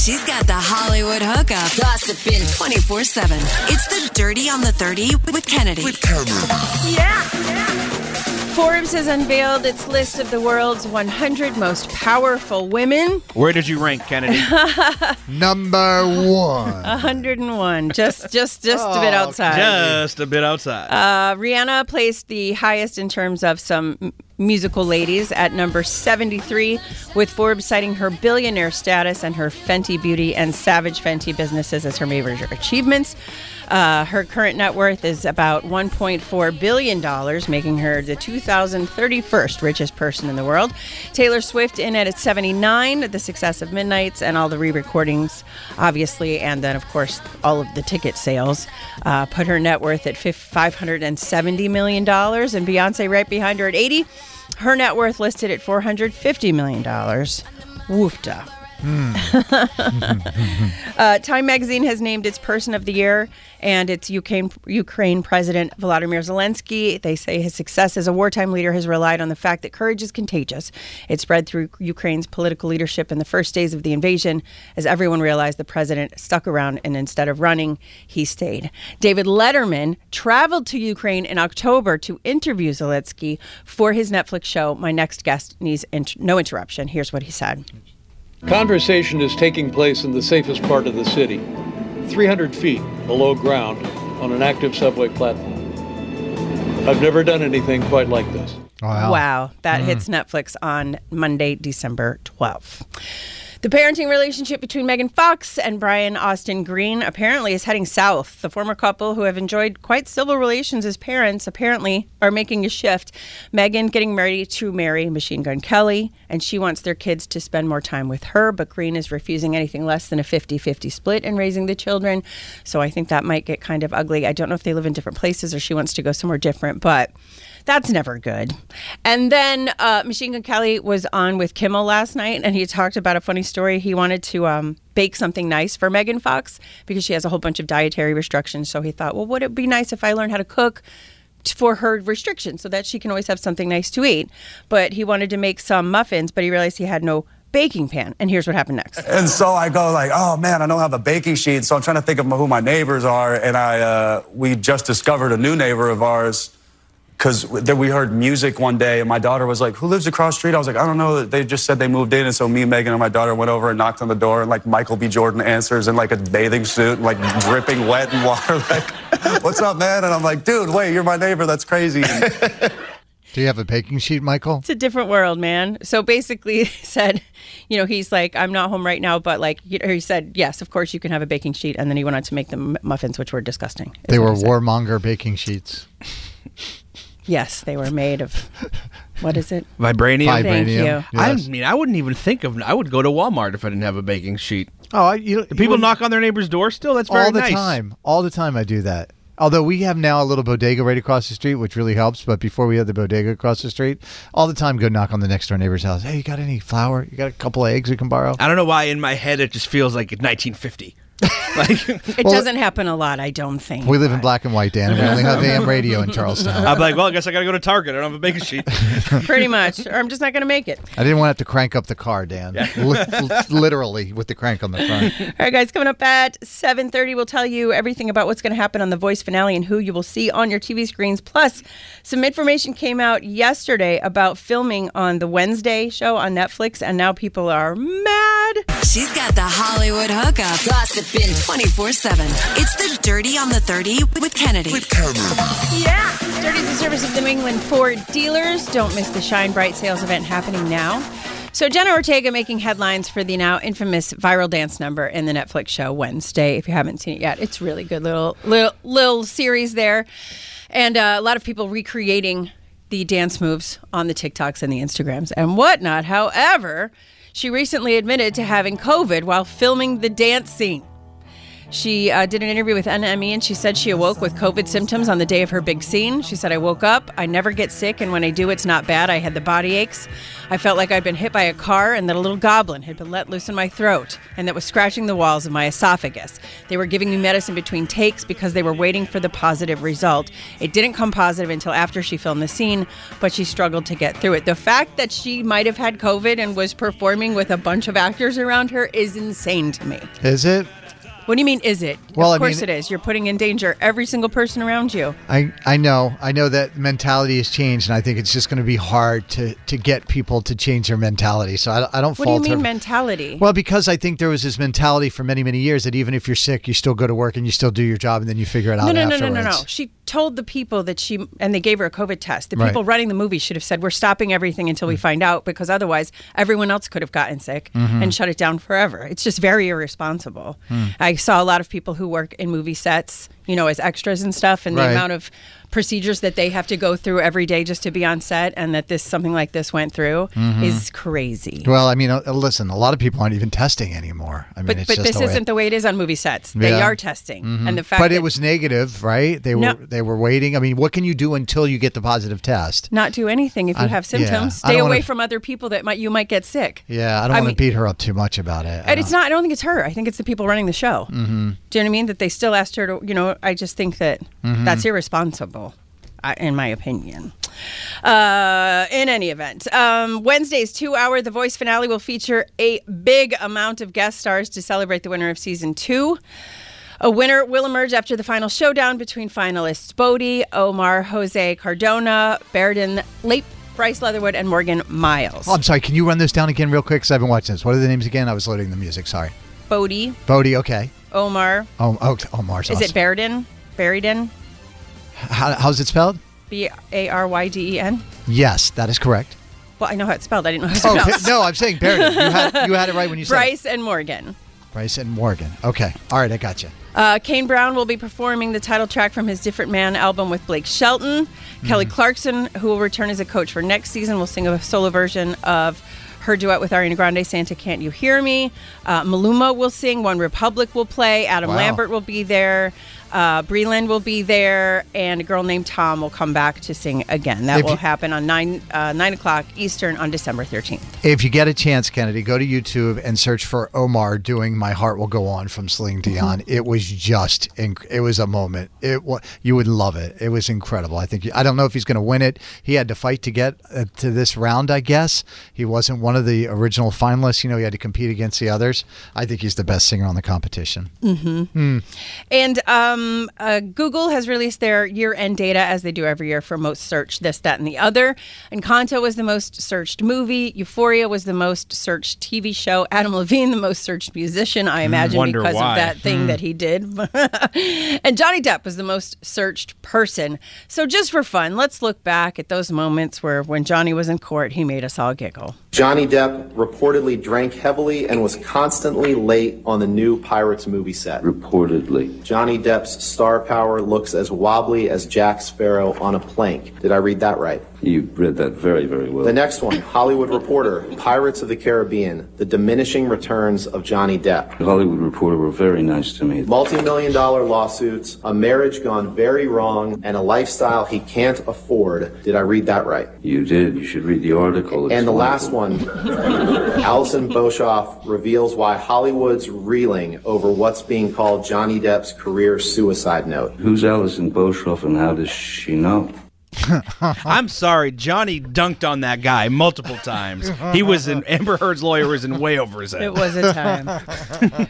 She's got the Hollywood hookup, gossiping 24 7. It's the Dirty on the 30 with Kennedy. With Kennedy. Yeah. yeah. Forbes has unveiled its list of the world's 100 most powerful women. Where did you rank, Kennedy? Number one. 101, just just just a bit outside. Just a bit outside. Uh, Rihanna placed the highest in terms of some m- musical ladies at number 73, with Forbes citing her billionaire status and her Fenty Beauty and Savage Fenty businesses as her major achievements. Uh, her current net worth is about $1.4 billion, making her the 2031st richest person in the world. Taylor Swift in at 79, the success of Midnights and all the re recordings, obviously, and then, of course, all of the ticket sales, uh, put her net worth at $570 million, and Beyonce right behind her at 80. Her net worth listed at $450 million. Woofda. Uh, Time Magazine has named its Person of the Year, and it's Ukraine Ukraine President Volodymyr Zelensky. They say his success as a wartime leader has relied on the fact that courage is contagious. It spread through Ukraine's political leadership in the first days of the invasion, as everyone realized the president stuck around, and instead of running, he stayed. David Letterman traveled to Ukraine in October to interview Zelensky for his Netflix show. My next guest needs int- no interruption. Here's what he said. Conversation is taking place in the safest part of the city, 300 feet below ground on an active subway platform. I've never done anything quite like this. Wow. Wow. That mm. hits Netflix on Monday, December 12th. The parenting relationship between Megan Fox and Brian Austin Green apparently is heading south. The former couple, who have enjoyed quite civil relations as parents, apparently are making a shift. Megan getting ready to marry Machine Gun Kelly, and she wants their kids to spend more time with her, but Green is refusing anything less than a 50 50 split in raising the children. So I think that might get kind of ugly. I don't know if they live in different places or she wants to go somewhere different, but that's never good. And then uh, Machine Gun Kelly was on with Kimmel last night, and he talked about a funny story. He wanted to um, bake something nice for Megan Fox because she has a whole bunch of dietary restrictions. So he thought, well, would it be nice if I learned how to cook? For her restrictions, so that she can always have something nice to eat. But he wanted to make some muffins, but he realized he had no baking pan. And here's what happened next. And so I go like, oh man, I don't have a baking sheet. So I'm trying to think of who my neighbors are. And I, uh, we just discovered a new neighbor of ours because then we heard music one day and my daughter was like, who lives across the street? I was like, I don't know. They just said they moved in. And so me, Megan, and my daughter went over and knocked on the door and like Michael B. Jordan answers in like a bathing suit, and like dripping wet and water. Like, what's up, man? And I'm like, dude, wait, you're my neighbor. That's crazy. And Do you have a baking sheet, Michael? It's a different world, man. So basically, he said, you know, he's like, I'm not home right now, but like, you know, he said, yes, of course you can have a baking sheet. And then he went on to make the muffins, which were disgusting. They were he said. warmonger baking sheets. Yes, they were made of, what is it? Vibranium. Thank you. Vibranium. I mean, I wouldn't even think of. I would go to Walmart if I didn't have a baking sheet. Oh, I, you, Do people knock on their neighbor's door still? That's very all the nice. time. All the time I do that. Although we have now a little bodega right across the street, which really helps. But before we had the bodega across the street, all the time go knock on the next door neighbor's house. Hey, you got any flour? You got a couple of eggs we can borrow? I don't know why in my head it just feels like 1950. like It doesn't happen a lot, I don't think. We live in black and white, Dan, and we only have AM radio in Charlestown. I'm like, well, I guess I gotta go to Target. I don't have a baking sheet. Pretty much. Or I'm just not going to make it. I didn't want to have to crank up the car, Dan. Li- literally with the crank on the front. All right, guys, coming up at 7.30, we'll tell you everything about what's going to happen on The Voice finale and who you will see on your TV screens. Plus, some information came out yesterday about filming on the Wednesday show on Netflix, and now people are mad. She's got the Hollywood hookup, gossiping 24 7. It's the Dirty on the 30 with Kennedy. With Kennedy. Yeah. Dirty's the service of the New England Ford dealers. Don't miss the Shine Bright sales event happening now. So Jenna Ortega making headlines for the now infamous viral dance number in the Netflix show Wednesday. If you haven't seen it yet, it's really good little little little series there, and uh, a lot of people recreating the dance moves on the TikToks and the Instagrams and whatnot. However, she recently admitted to having COVID while filming the dance scene. She uh, did an interview with NME and she said she awoke with COVID symptoms on the day of her big scene. She said, I woke up, I never get sick, and when I do, it's not bad. I had the body aches. I felt like I'd been hit by a car and that a little goblin had been let loose in my throat and that was scratching the walls of my esophagus. They were giving me medicine between takes because they were waiting for the positive result. It didn't come positive until after she filmed the scene, but she struggled to get through it. The fact that she might have had COVID and was performing with a bunch of actors around her is insane to me. Is it? What do you mean, is it? Well, I of course mean- it is. You're putting in danger every single person around you. I, I know. I know that mentality has changed, and I think it's just going to be hard to, to get people to change their mentality. So I, I don't fault. What do you mean, her. mentality? Well, because I think there was this mentality for many, many years that even if you're sick, you still go to work and you still do your job, and then you figure it out no, no, no, no, afterwards. no, no. She told the people that she, and they gave her a COVID test. The Right. people running the movie should have said, We're stopping everything until Mm. we find out, because otherwise everyone else could have gotten sick Mm-hmm. and shut it down forever. It's just very irresponsible. Mm. I saw a lot of people who work in movie sets, you know, as extras and stuff, and Right. the amount of procedures that they have to go through every day just to be on set, and that this something like this went through Mm-hmm. is crazy. Well, I mean, uh, listen, a lot of people aren't even testing anymore. I mean, But, it's but this the isn't the way it is on movie sets. They are testing, and the fact But that it was negative, right? They were No. they were waiting. I mean, what can you do until you get the positive test? not do anything if you I- have symptoms. I Stay away wanna- from other people that might you might get sick. Yeah, I don't want to beat her up too much about it. I And it's don't- not. I don't think it's her. I think it's the people running the show. Mm-hmm. Do you know what I mean? That they still asked her to. You know, I just think that Mm-hmm. that's irresponsible, in my opinion. Uh, in any event, um, Wednesday's two-hour The Voice finale will feature a big amount of guest stars to celebrate the winner of season two. A winner will emerge after the final showdown between finalists Bodie, Omar, Jose Cardona, Baradin, Lape, Bryce Leatherwood, and Morgan Myles. Oh, I'm sorry. Can you run this down again real quick? Because I've been watching this. What are the names again? I was loading the music. Sorry. Bodie, Bodie. Okay. Omar, Oh, oh, is it Baradin? Baradin? How, how's it spelled? B A R Y D E N. Yes, that is correct. Well, I know how it's spelled. I didn't know how it's Oh no, I'm saying Baradin. You had you had it right when you said it. Bryce and Morgan. Bryce and Morgan. Okay. All right, I got you. Uh, Kane Brown will be performing the title track from his Different Man album with Blake Shelton. Kelly Mm-hmm. Clarkson, who will return as a coach for next season, will sing a solo version of her duet with Ariana Grande, Santa Can't You Hear Me? Uh, Maluma will sing, One Republic will play, Adam Wow. Lambert will be there, uh, Breland will be there, and a girl named Tom will come back to sing again. That If will you- happen on 9, uh, 9 o'clock Eastern on December 13th. If you get a chance, Kennedy, go to YouTube and search for Omar doing "My Heart Will Go On" from Celine Dion. It was just, inc- it was a moment. It you would love it. It was incredible. I think I don't know if he's going to win it. He had to fight to get uh, to this round. I guess he wasn't one of the original finalists. You know, he had to compete against the others. I think he's the best singer on the competition. And um, Um, uh, Google has released their year end data as they do every year for most searched this, that, and the other. Encanto was the most searched movie. Euphoria was the most searched TV show. Adam Levine, the most searched musician, I hmm, imagine, wonder because why. of that thing hmm. that he did. and Johnny Depp was the most searched person. So, just for fun, let's look back at those moments where when Johnny was in court, he made us all giggle. Johnny Depp reportedly drank heavily and was constantly late on the new Pirates movie set. Reportedly. Johnny Star power looks as wobbly as Jack Sparrow on a plank. Did I read that right? You read that very, very well. The next one, Hollywood Reporter, Pirates of the Caribbean, The Diminishing Returns of Johnny Depp. The Hollywood Reporter were very nice to me. Multi-million dollar lawsuits, a marriage gone very wrong, and a lifestyle he can't afford. Did I read that right? You did. You should read the article. It's And the last one, Alison Boshoff reveals why Hollywood's reeling over what's being called Johnny Depp's career suicide note. Who's Alison Boshoff and how does she know? I'm sorry, Johnny dunked on that guy multiple times. He was in Amber Heard's lawyer was in way over his head. It was a time.